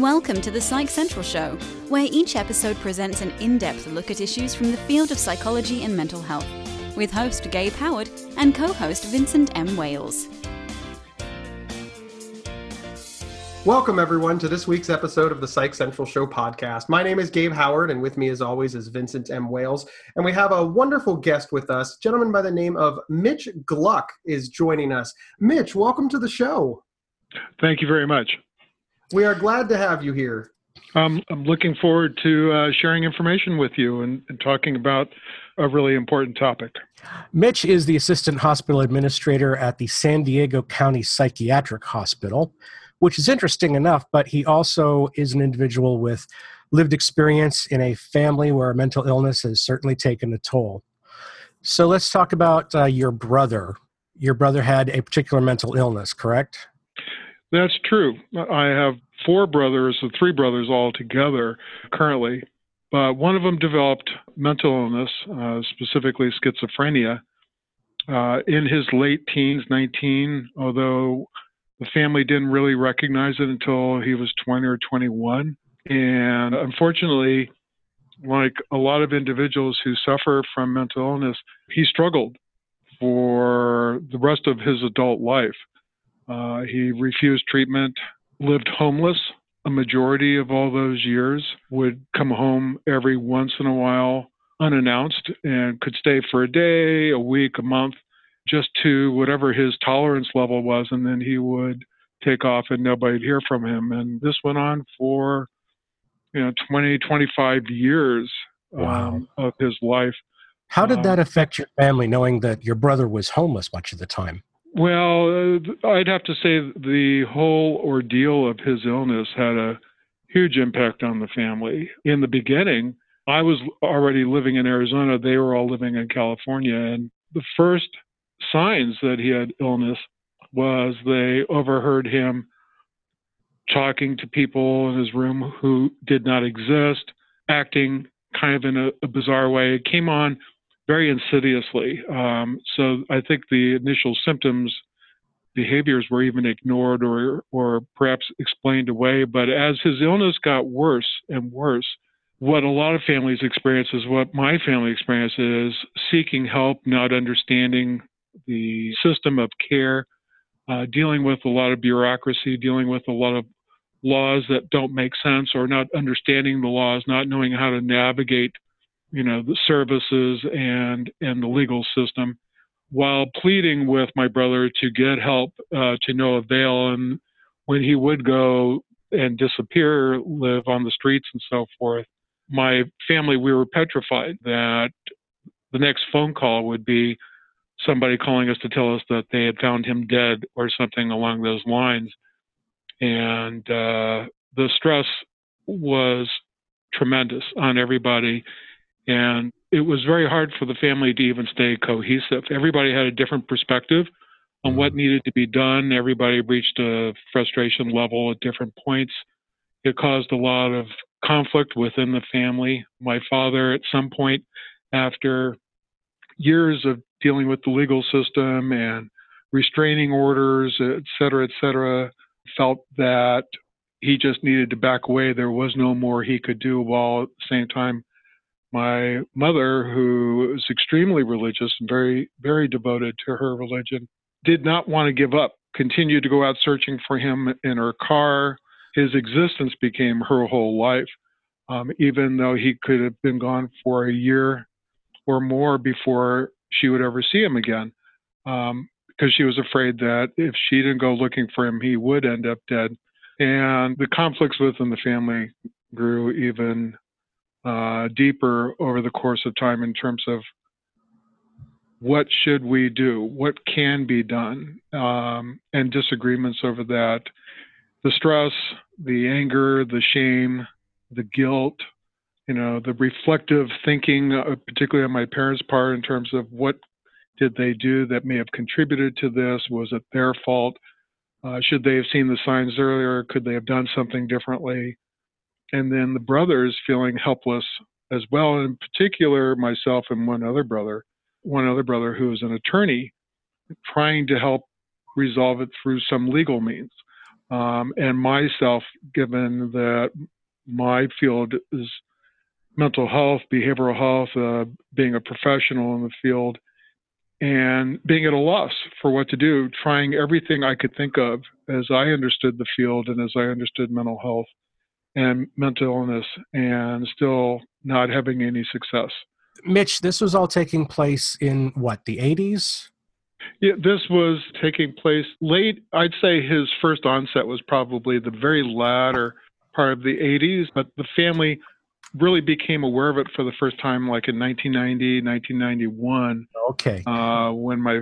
Welcome to the Psych Central Show, where each episode presents an in depth look at issues from the field of psychology and mental health, with host Gabe Howard and co host Vincent M. Wales. Welcome, everyone, to this week's episode of the Psych Central Show podcast. My name is Gabe Howard, and with me, as always, is Vincent M. Wales. And we have a wonderful guest with us. A gentleman by the name of Mitch Gluck is joining us. Mitch, welcome to the show. Thank you very much. We are glad to have you here. Um, I'm looking forward to uh, sharing information with you and, and talking about a really important topic. Mitch is the assistant hospital administrator at the San Diego County Psychiatric Hospital which is interesting enough, but he also is an individual with lived experience in a family where mental illness has certainly taken a toll. So let's talk about uh, your brother. Your brother had a particular mental illness, correct? That's true. I have four brothers, or three brothers all together currently, but one of them developed mental illness, uh, specifically schizophrenia, uh, in his late teens, 19, although the family didn't really recognize it until he was 20 or 21. And unfortunately, like a lot of individuals who suffer from mental illness, he struggled for the rest of his adult life. Uh, he refused treatment, lived homeless a majority of all those years, would come home every once in a while unannounced and could stay for a day, a week, a month, just to whatever his tolerance level was, and then he would take off and nobody'd hear from him. And this went on for, you know, 20, 25 years wow. um, of his life. How did that um, affect your family, knowing that your brother was homeless much of the time? Well, uh, I'd have to say the whole ordeal of his illness had a huge impact on the family. In the beginning, I was already living in Arizona. They were all living in California. And the first signs that he had illness was they overheard him talking to people in his room who did not exist, acting kind of in a, a bizarre way. It came on very insidiously. Um, so I think the initial symptoms, behaviors were even ignored or, or perhaps explained away. But as his illness got worse and worse, what a lot of families experience is what my family experiences seeking help, not understanding the system of care, uh, dealing with a lot of bureaucracy, dealing with a lot of laws that don't make sense, or not understanding the laws, not knowing how to navigate, you know, the services and and the legal system, while pleading with my brother to get help uh, to no avail. And when he would go and disappear, live on the streets and so forth, my family we were petrified that the next phone call would be somebody calling us to tell us that they had found him dead or something along those lines. And uh, the stress was tremendous on everybody. And it was very hard for the family to even stay cohesive. Everybody had a different perspective on what mm-hmm. needed to be done. Everybody reached a frustration level at different points. It caused a lot of conflict within the family. My father, at some point, after years of dealing with the legal system and restraining orders, et cetera, et cetera, felt that he just needed to back away. There was no more he could do, while at the same time, my mother, who was extremely religious and very, very devoted to her religion, did not want to give up, continued to go out searching for him in her car. His existence became her whole life, um, even though he could have been gone for a year or more before she would ever see him again um, because she was afraid that if she didn't go looking for him, he would end up dead. And the conflicts within the family grew even uh, deeper over the course of time in terms of what should we do, what can be done, um, and disagreements over that. The stress, the anger, the shame, the guilt, you know, the reflective thinking, uh, particularly on my parents' part, in terms of what did they do that may have contributed to this? Was it their fault? Uh, should they have seen the signs earlier? Could they have done something differently? And then the brothers feeling helpless as well, in particular, myself and one other brother, one other brother who is an attorney, trying to help resolve it through some legal means. um, and myself, given that my field is mental health, behavioral health, uh, being a professional in the field, and being at a loss for what to do, trying everything I could think of as I understood the field and as I understood mental health and mental illness, and still not having any success. Mitch, this was all taking place in what, the 80s? Yeah, this was taking place late. I'd say his first onset was probably the very latter part of the 80s, but the family really became aware of it for the first time like in 1990, 1991. Okay. Uh, when my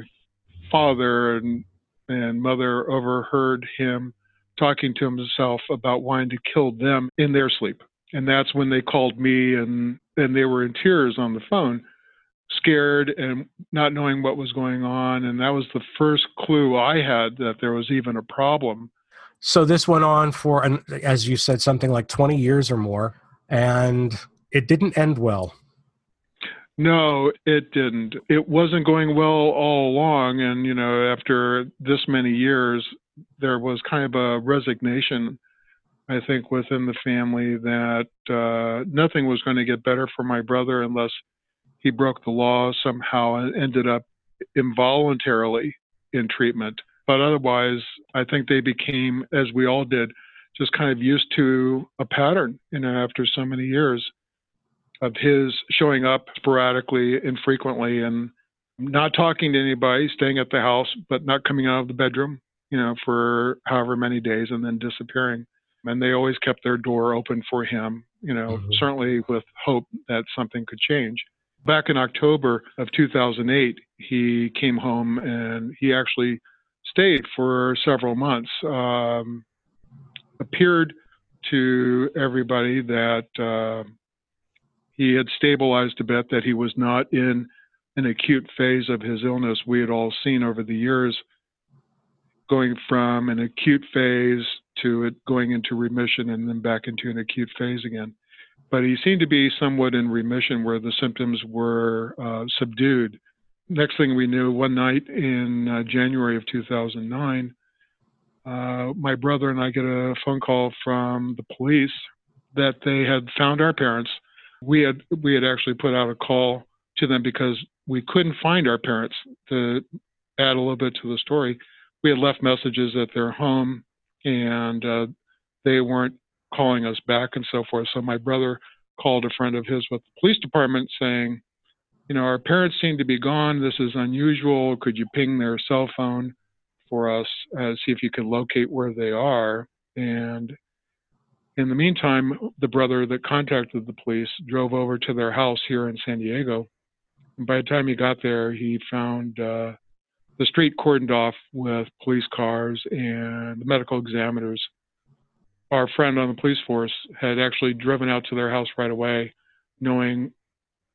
father and, and mother overheard him talking to himself about wanting to kill them in their sleep. And that's when they called me and, and they were in tears on the phone, scared and not knowing what was going on. And that was the first clue I had that there was even a problem. So this went on for, an, as you said, something like 20 years or more, and it didn't end well. No, it didn't. It wasn't going well all along. And, you know, after this many years, there was kind of a resignation, I think, within the family that uh, nothing was going to get better for my brother unless he broke the law somehow and ended up involuntarily in treatment. But otherwise, I think they became, as we all did, just kind of used to a pattern, you know, after so many years of his showing up sporadically, infrequently, and not talking to anybody, staying at the house, but not coming out of the bedroom, you know, for however many days and then disappearing. And they always kept their door open for him, you know, mm-hmm. certainly with hope that something could change. Back in October of 2008, he came home and he actually stayed for several months. Um, appeared to everybody that uh, he had stabilized a bit, that he was not in an acute phase of his illness. We had all seen over the years going from an acute phase to it going into remission and then back into an acute phase again. But he seemed to be somewhat in remission where the symptoms were uh, subdued. Next thing we knew, one night in uh, January of 2009, uh, my brother and I get a phone call from the police that they had found our parents. We had we had actually put out a call to them because we couldn't find our parents. To add a little bit to the story, we had left messages at their home, and uh, they weren't calling us back and so forth. So my brother called a friend of his with the police department saying, you know, our parents seem to be gone. This is unusual. Could you ping their cell phone? for us, uh, see if you can locate where they are. And in the meantime, the brother that contacted the police drove over to their house here in San Diego. And by the time he got there, he found uh, the street cordoned off with police cars and medical examiners. Our friend on the police force had actually driven out to their house right away, knowing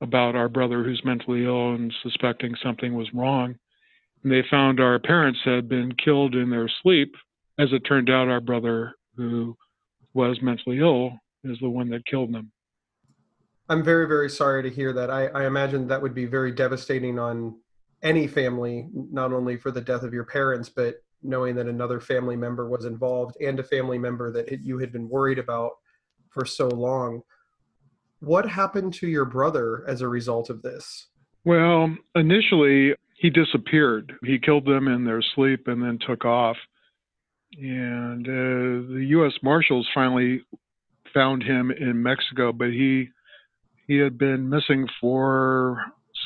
about our brother who's mentally ill and suspecting something was wrong and they found our parents had been killed in their sleep. As it turned out, our brother, who was mentally ill, is the one that killed them. I'm very, very sorry to hear that. I, I imagine that would be very devastating on any family, not only for the death of your parents, but knowing that another family member was involved and a family member that you had been worried about for so long. What happened to your brother as a result of this? Well, initially, he disappeared. He killed them in their sleep and then took off. And uh, the U.S. Marshals finally found him in Mexico, but he he had been missing for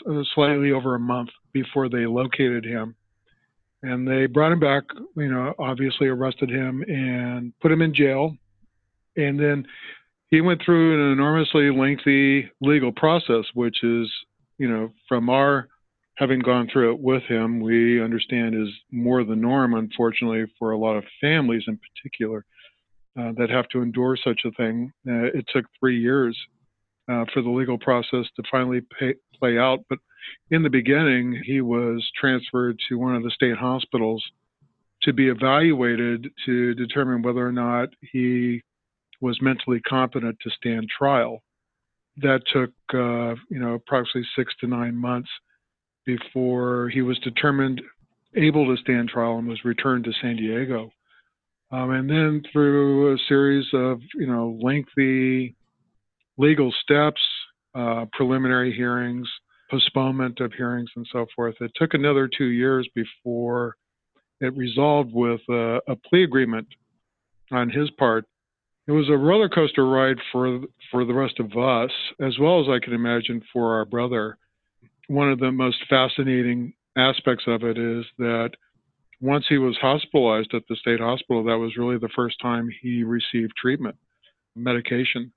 uh, slightly over a month before they located him. And they brought him back, you know, obviously arrested him and put him in jail. And then he went through an enormously lengthy legal process, which is, you know, from our having gone through it with him, we understand is more the norm, unfortunately, for a lot of families in particular uh, that have to endure such a thing. Uh, it took three years uh, for the legal process to finally pay, play out. But in the beginning, he was transferred to one of the state hospitals to be evaluated to determine whether or not he was mentally competent to stand trial. That took, uh, you know, approximately six to nine months before he was determined able to stand trial and was returned to San Diego. Um, and then through a series of, you know, lengthy legal steps, uh, preliminary hearings, postponement of hearings, and so forth, it took another two years before it resolved with a, a plea agreement on his part. It was a roller coaster ride for for the rest of us, as well as I can imagine for our brother. One of the most fascinating aspects of it is that once he was hospitalized at the state hospital, that was really the first time he received treatment, medication.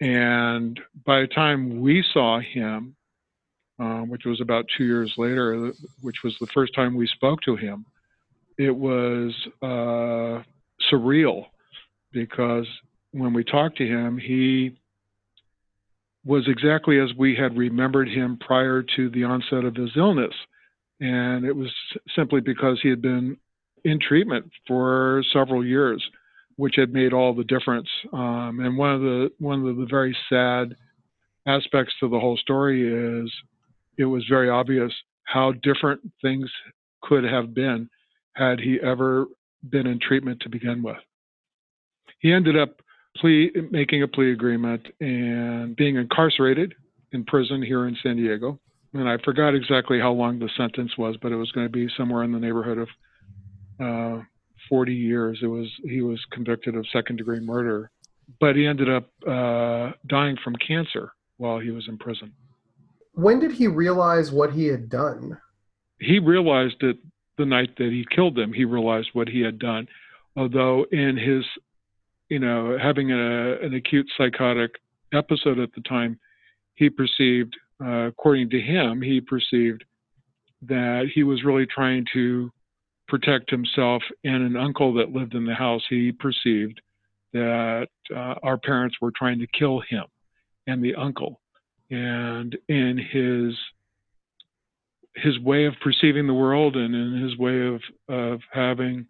And by the time we saw him, uh, which was about two years later, which was the first time we spoke to him, it was uh, surreal because when we talked to him, he was exactly as we had remembered him prior to the onset of his illness. And it was simply because he had been in treatment for several years, which had made all the difference. Um, and one of the one of the very sad aspects to the whole story is it was very obvious how different things could have been had he ever been in treatment to begin with. He ended up plea, making a plea agreement and being incarcerated in prison here in San Diego and I forgot exactly how long the sentence was, but it was going to be somewhere in the neighborhood of uh, 40 years. It was he was convicted of second degree murder, but he ended up uh, dying from cancer while he was in prison. When did he realize what he had done? He realized it the night that he killed them. He realized what he had done, although in his, you know, having a, an acute psychotic episode at the time, he perceived uh, according to him, he perceived that he was really trying to protect himself and an uncle that lived in the house. He perceived that uh, our parents were trying to kill him and the uncle. And in his his way of perceiving the world and in his way of, of having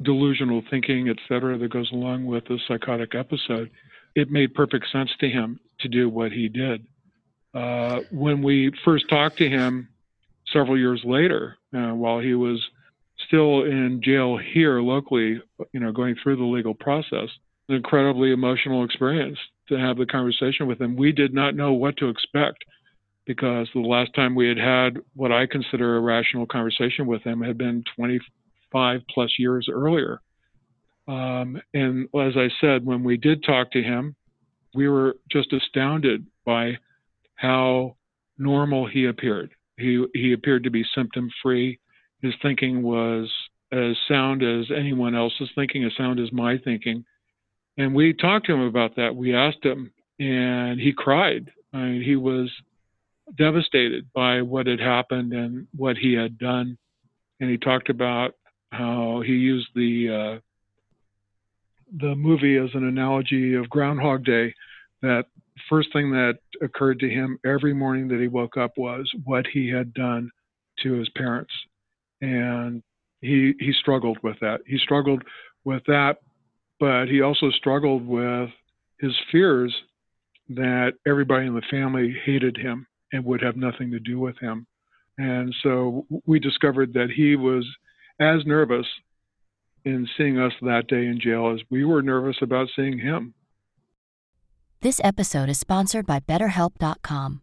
delusional thinking, et cetera, that goes along with the psychotic episode, it made perfect sense to him to do what he did. Uh, when we first talked to him several years later, uh, while he was still in jail here locally, you know, going through the legal process, an incredibly emotional experience to have the conversation with him. We did not know what to expect because the last time we had had what I consider a rational conversation with him had been 25 plus years earlier. Um, and as I said, when we did talk to him, we were just astounded by how normal he appeared. He he appeared to be symptom free. His thinking was as sound as anyone else's thinking, as sound as my thinking. And we talked to him about that. We asked him, and he cried. I mean, he was devastated by what had happened and what he had done. And he talked about how he used the uh, the movie as an analogy of Groundhog Day, that first thing that occurred to him every morning that he woke up was what he had done to his parents and he he struggled with that. He struggled with that but he also struggled with his fears that everybody in the family hated him and would have nothing to do with him. And so we discovered that he was as nervous in seeing us that day in jail as we were nervous about seeing him. This episode is sponsored by BetterHelp.com.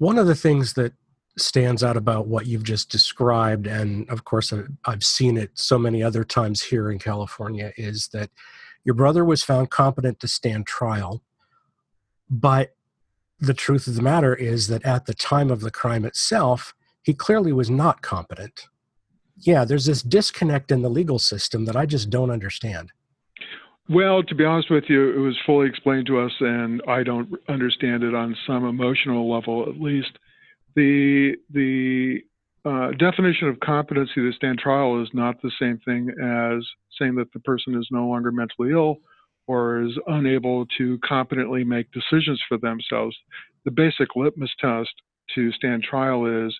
One of the things that stands out about what you've just described, and of course, I've seen it so many other times here in California, is that your brother was found competent to stand trial. But the truth of the matter is that at the time of the crime itself, he clearly was not competent. Yeah, there's this disconnect in the legal system that I just don't understand. Well, to be honest with you, it was fully explained to us, and I don't understand it on some emotional level, at least. The the uh, definition of competency to stand trial is not the same thing as saying that the person is no longer mentally ill or is unable to competently make decisions for themselves, the basic litmus test to stand trial is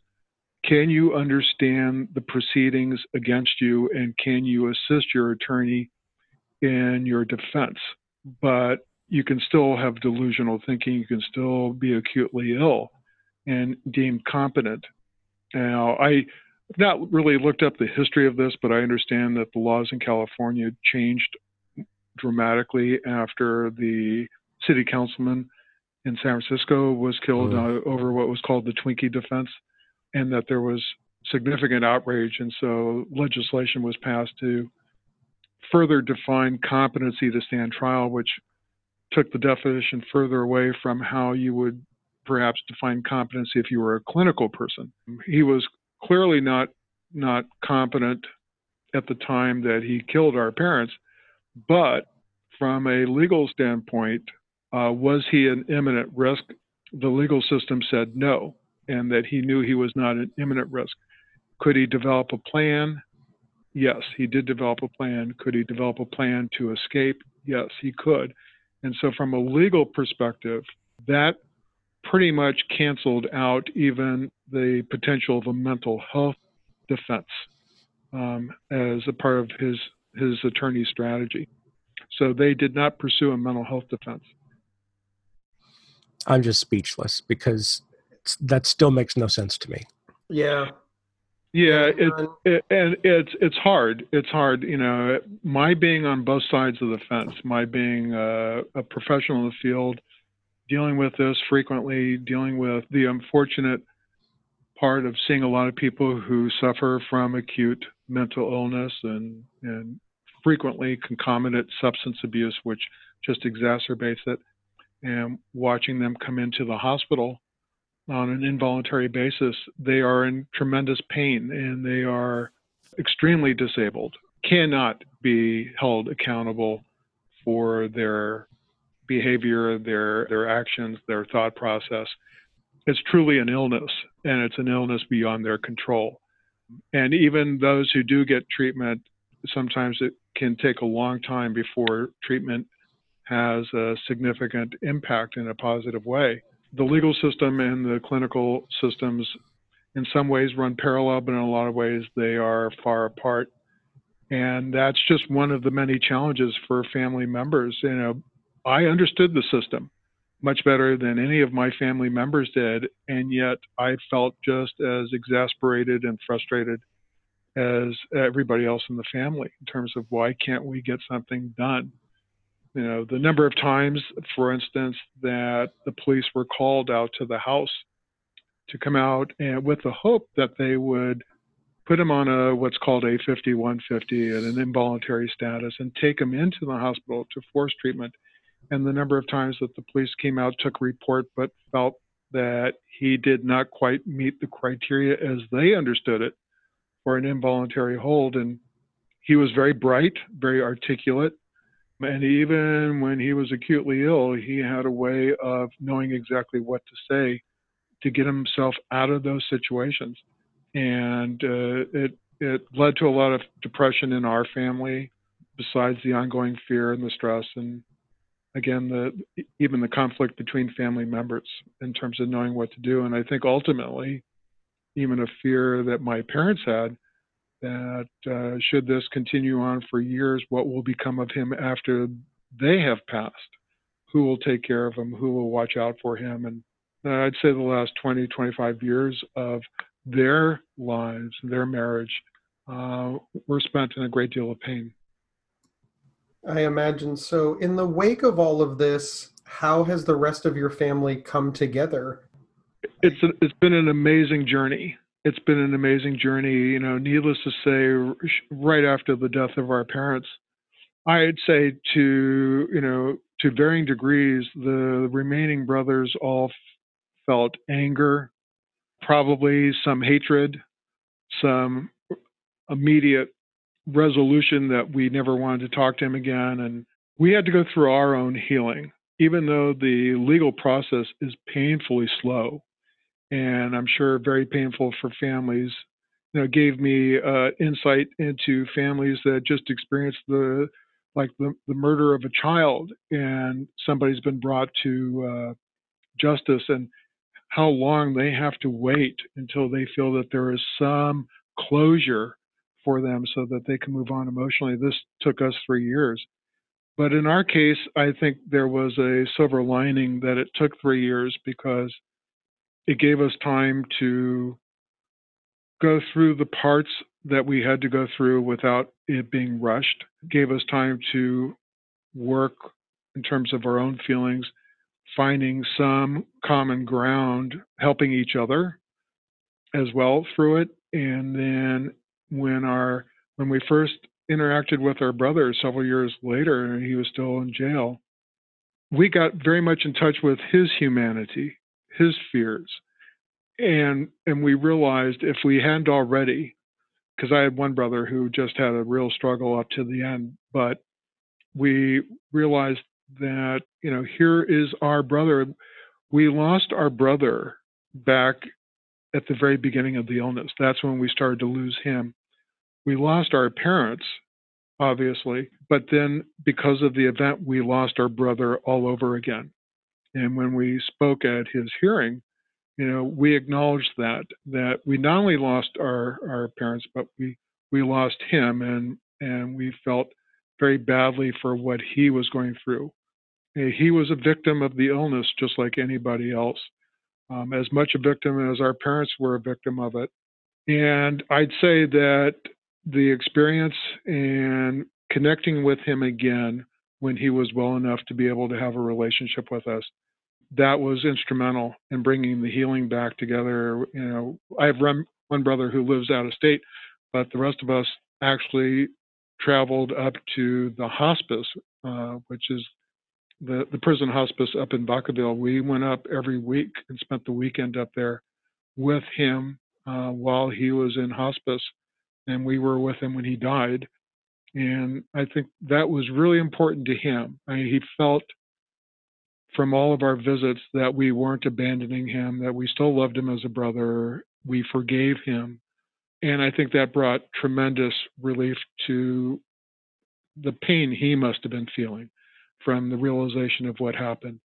can you understand the proceedings against you and can you assist your attorney in your defense? But you can still have delusional thinking, you can still be acutely ill and deemed competent. Now, I have not really looked up the history of this, but I understand that the laws in California changed dramatically after the city councilman in San Francisco was killed uh, over what was called the Twinkie defense, and that there was significant outrage, and so legislation was passed to further define competency to stand trial, which took the definition further away from how you would perhaps define competency if you were a clinical person. He was clearly not not competent at the time that he killed our parents, but from a legal standpoint, uh, was he an imminent risk? The legal system said no, and that he knew he was not an imminent risk. Could he develop a plan? Yes, he did develop a plan. Could he develop a plan to escape? Yes, he could. And so, from a legal perspective, that pretty much canceled out even the potential of a mental health defense um, as a part of his his attorney's strategy. So they did not pursue a mental health defense. I'm just speechless because that still makes no sense to me. Yeah. Yeah, it, it, and it's it's hard. It's hard, you know. My being on both sides of the fence, my being a, a professional in the field, dealing with this frequently, dealing with the unfortunate part of seeing a lot of people who suffer from acute mental illness and and frequently concomitant substance abuse, which just exacerbates it, and watching them come into the hospital on an involuntary basis, they are in tremendous pain and they are extremely disabled, cannot be held accountable for their behavior, their their actions, their thought process. It's truly an illness, and it's an illness beyond their control. And even those who do get treatment, sometimes it can take a long time before treatment has a significant impact in a positive way the legal system and the clinical systems in some ways run parallel, but in a lot of ways they are far apart. And that's just one of the many challenges for family members. You know, I understood the system much better than any of my family members did, and yet I felt just as exasperated and frustrated as everybody else in the family in terms of why can't we get something done? You know the number of times for instance that the police were called out to the house to come out and with the hope that they would put him on a what's called a 5150 and an involuntary status and take him into the hospital to force treatment. And the number of times that the police came out took report but felt that he did not quite meet the criteria as they understood it for an involuntary hold. And he was very bright very articulate and even when he was acutely ill, he had a way of knowing exactly what to say to get himself out of those situations. And uh, it it led to a lot of depression in our family, besides the ongoing fear and the stress, and again the even the conflict between family members in terms of knowing what to do. And I think ultimately, even a fear that my parents had that uh, should this continue on for years, what will become of him after they have passed? Who will take care of him? Who will watch out for him? And uh, I'd say the last 20, 25 years of their lives, their marriage, uh, were spent in a great deal of pain. I imagine so. In the wake of all of this, how has the rest of your family come together? It's a, it's been an amazing journey it's been an amazing journey. You know, needless to say, right after the death of our parents, I'd say to you know to varying degrees, the remaining brothers all felt anger, probably some hatred, some immediate resolution that we never wanted to talk to him again, and we had to go through our own healing, even though the legal process is painfully slow and I'm sure very painful for families. You know, gave me uh, insight into families that just experienced the like the, the murder of a child and somebody's been brought to uh, justice and how long they have to wait until they feel that there is some closure for them so that they can move on emotionally. This took us three years. But in our case, I think there was a silver lining that it took three years because it gave us time to go through the parts that we had to go through without it being rushed, it gave us time to work in terms of our own feelings, finding some common ground, helping each other as well through it. And then when our when we first interacted with our brother several years later and he was still in jail, we got very much in touch with his humanity, his fears. And and we realized if we hadn't already, because I had one brother who just had a real struggle up to the end, but we realized that, you know, here is our brother. We lost our brother back at the very beginning of the illness. That's when we started to lose him. We lost our parents, obviously, but then because of the event, we lost our brother all over again. And when we spoke at his hearing, you know, we acknowledged that that we not only lost our our parents, but we we lost him, and and we felt very badly for what he was going through. He was a victim of the illness, just like anybody else, um, as much a victim as our parents were a victim of it. And I'd say that the experience and connecting with him again when he was well enough to be able to have a relationship with us that was instrumental in bringing the healing back together you know i have one brother who lives out of state but the rest of us actually traveled up to the hospice uh, which is the, the prison hospice up in Vacaville. We went up every week and spent the weekend up there with him uh, while he was in hospice and we were with him when he died. And I think that was really important to him. I mean, he felt from all of our visits that we weren't abandoning him, that we still loved him as a brother, we forgave him. And I think that brought tremendous relief to the pain he must have been feeling from the realization of what happened.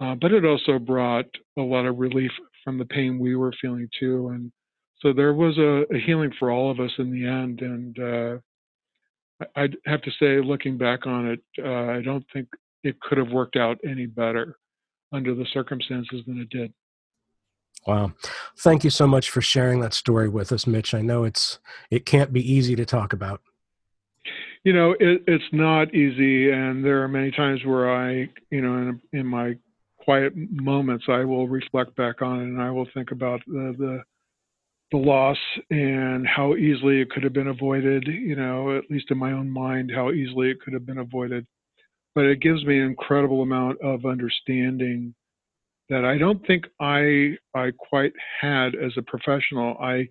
Uh, but it also brought a lot of relief from the pain we were feeling too. And so there was a, a healing for all of us in the end. And uh, I'd have to say, looking back on it, uh, I don't think it could have worked out any better under the circumstances than it did. Wow. Thank you so much for sharing that story with us, Mitch. I know it's it can't be easy to talk about. You know, it, it's not easy, and there are many times where I, you know, in, in my quiet moments, I will reflect back on it, and I will think about the, the the loss and how easily it could have been avoided, you know, at least in my own mind, how easily it could have been avoided. But it gives me an incredible amount of understanding that I don't think I I quite had as a professional. I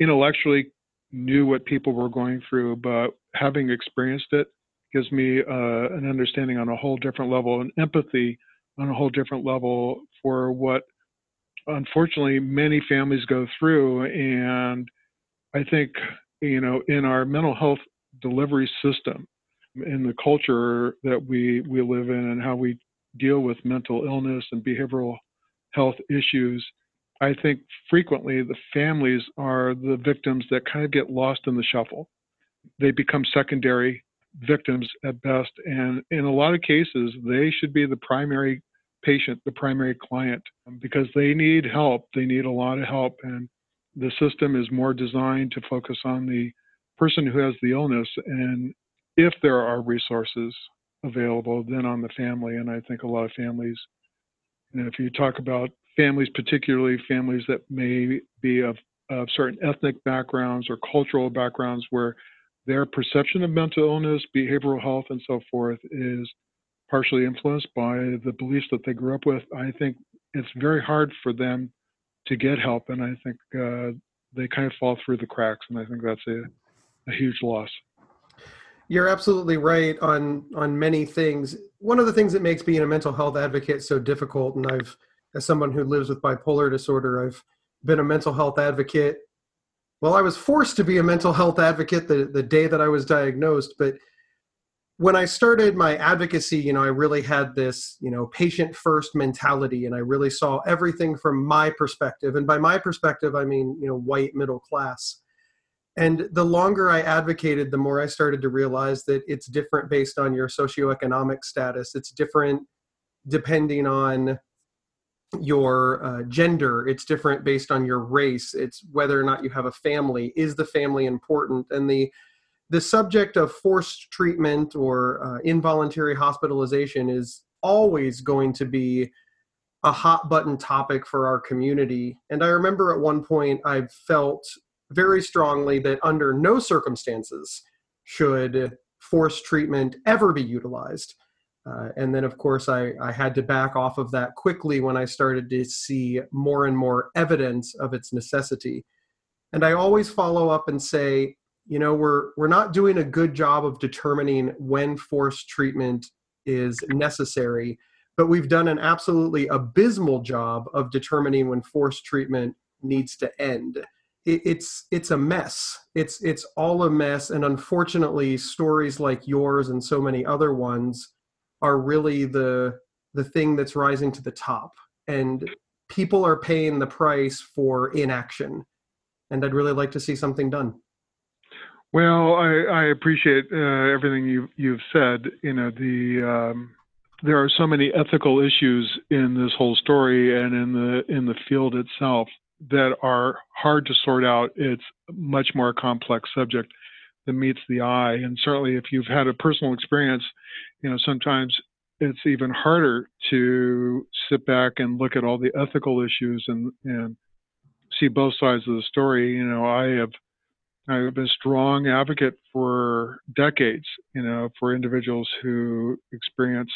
intellectually knew what people were going through, but having experienced it gives me uh, an understanding on a whole different level, an empathy on a whole different level for what unfortunately many families go through and i think you know in our mental health delivery system in the culture that we we live in and how we deal with mental illness and behavioral health issues i think frequently the families are the victims that kind of get lost in the shuffle. They become secondary victims at best and in a lot of cases they should be the primary patient, the primary client, um, because they need help. They need a lot of help. And the system is more designed to focus on the person who has the illness and if there are resources available, then on the family. And I think a lot of families, know, if you talk about families, particularly families that may be of, of certain ethnic backgrounds or cultural backgrounds where their perception of mental illness, behavioral health, and so forth is partially influenced by the beliefs that they grew up with, I think it's very hard for them to get help, and I think uh, they kind of fall through the cracks, and I think that's a, a huge loss. You're absolutely right on on many things. One of the things that makes being a mental health advocate so difficult, and I've, as someone who lives with bipolar disorder, I've been a mental health advocate. Well, I was forced to be a mental health advocate the, the day that I was diagnosed, but when I started my advocacy, you know, I really had this, you know, patient first mentality and I really saw everything from my perspective. And by my perspective, I mean, you know, white middle class. And the longer I advocated, the more I started to realize that it's different based on your socioeconomic status. It's different depending on your uh, gender. It's different based on your race. It's whether or not you have a family. Is the family important? And the the subject of forced treatment or uh, involuntary hospitalization is always going to be a hot button topic for our community. And I remember at one point I felt very strongly that under no circumstances should forced treatment ever be utilized. Uh, and then, of course, I, I had to back off of that quickly when I started to see more and more evidence of its necessity. And I always follow up and say, you know we're we're not doing a good job of determining when forced treatment is necessary but we've done an absolutely abysmal job of determining when forced treatment needs to end. It, it's it's a mess. It's it's all a mess and unfortunately stories like yours and so many other ones are really the the thing that's rising to the top and people are paying the price for inaction. And i'd really like to see something done well, I, I appreciate uh, everything you've you've said. You know, the um, there are so many ethical issues in this whole story and in the in the field itself that are hard to sort out. It's a much more complex subject than meets the eye. And certainly, if you've had a personal experience, you know, sometimes it's even harder to sit back and look at all the ethical issues and and see both sides of the story. You know, I have I've been a strong advocate for decades, you know, for individuals who experience,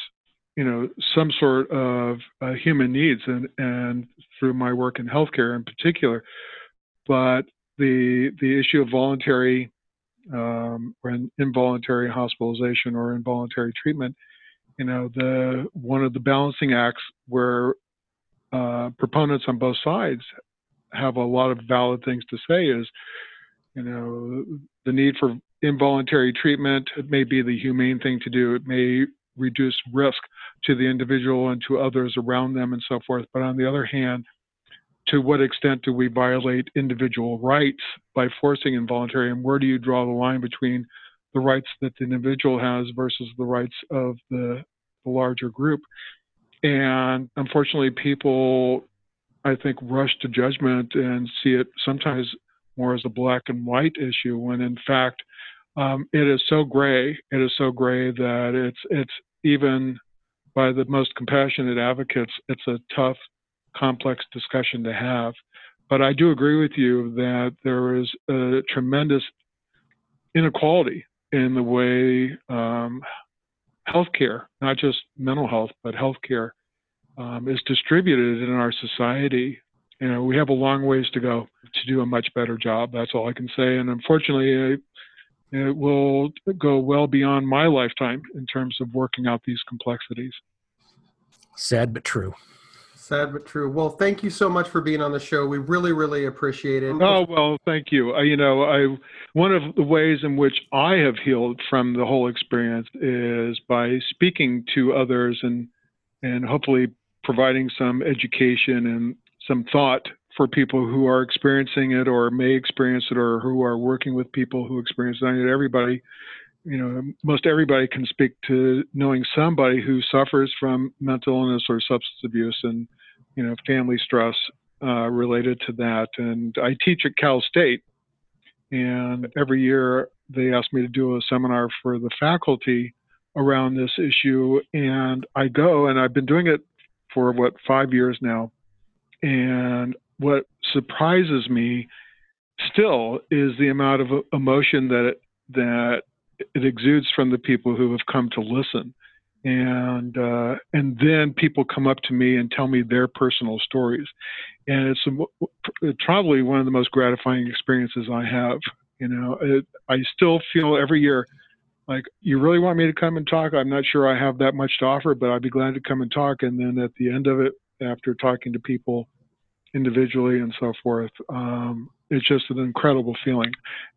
you know, some sort of uh, human needs, and and through my work in healthcare in particular. But the the issue of voluntary um, or involuntary hospitalization or involuntary treatment, you know, the one of the balancing acts where uh, proponents on both sides have a lot of valid things to say is you know, the need for involuntary treatment. It may be the humane thing to do. It may reduce risk to the individual and to others around them and so forth. But on the other hand, to what extent do we violate individual rights by forcing involuntary? And where do you draw the line between the rights that the individual has versus the rights of the, the larger group? And unfortunately, people, I think, rush to judgment and see it sometimes more as a black and white issue when in fact um, it is so gray. It is so gray that it's it's even by the most compassionate advocates, it's a tough, complex discussion to have. But I do agree with you that there is a tremendous inequality in the way um, healthcare, not just mental health, but healthcare, um, is distributed in our society you know, we have a long ways to go to do a much better job. That's all I can say. And unfortunately, it will go well beyond my lifetime in terms of working out these complexities. Sad but true. Sad but true. Well, thank you so much for being on the show. We really, really appreciate it. Oh well, thank you. you know, I one of the ways in which I have healed from the whole experience is by speaking to others and and hopefully providing some education and some thought for people who are experiencing it or may experience it or who are working with people who experience it. Everybody, you know, most everybody can speak to knowing somebody who suffers from mental illness or substance abuse and, you know, family stress uh, related to that. And I teach at Cal State, and every year they ask me to do a seminar for the faculty around this issue. And I go, and I've been doing it for what, five years now and what surprises me still is the amount of emotion that it, that it exudes from the people who have come to listen. And uh, and then people come up to me and tell me their personal stories, and it's, probably one of the most gratifying experiences I have. You know, it, I still feel every year like you really want me to come and talk. I'm not sure I have that much to offer, but I'd be glad to come and talk. And then at the end of it, after talking to people individually and so forth. Um, it's just an incredible feeling.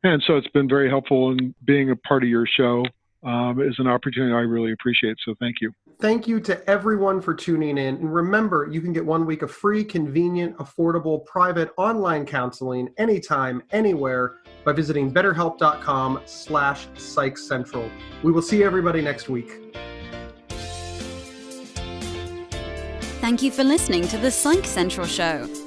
And so it's been very helpful in being a part of your show um, is an opportunity I really appreciate. So thank you. Thank you to everyone for tuning in. And remember, you can get one week of free, convenient, affordable, private online counseling anytime, anywhere by visiting betterhelp.com slash psychcentral. We will see everybody next week. Thank you for listening to the Psych Central Show.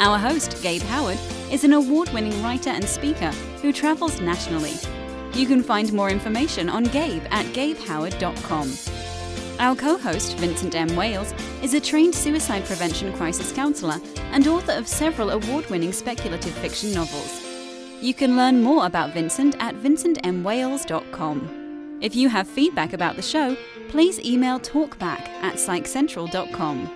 Our host, Gabe Howard, is an award winning writer and speaker who travels nationally. You can find more information on Gabe at gabehoward.com. Our co host, Vincent M. Wales, is a trained suicide prevention crisis counselor and author of several award winning speculative fiction novels. You can learn more about Vincent at vincentmwales.com. If you have feedback about the show, please email talkback at psychcentral.com.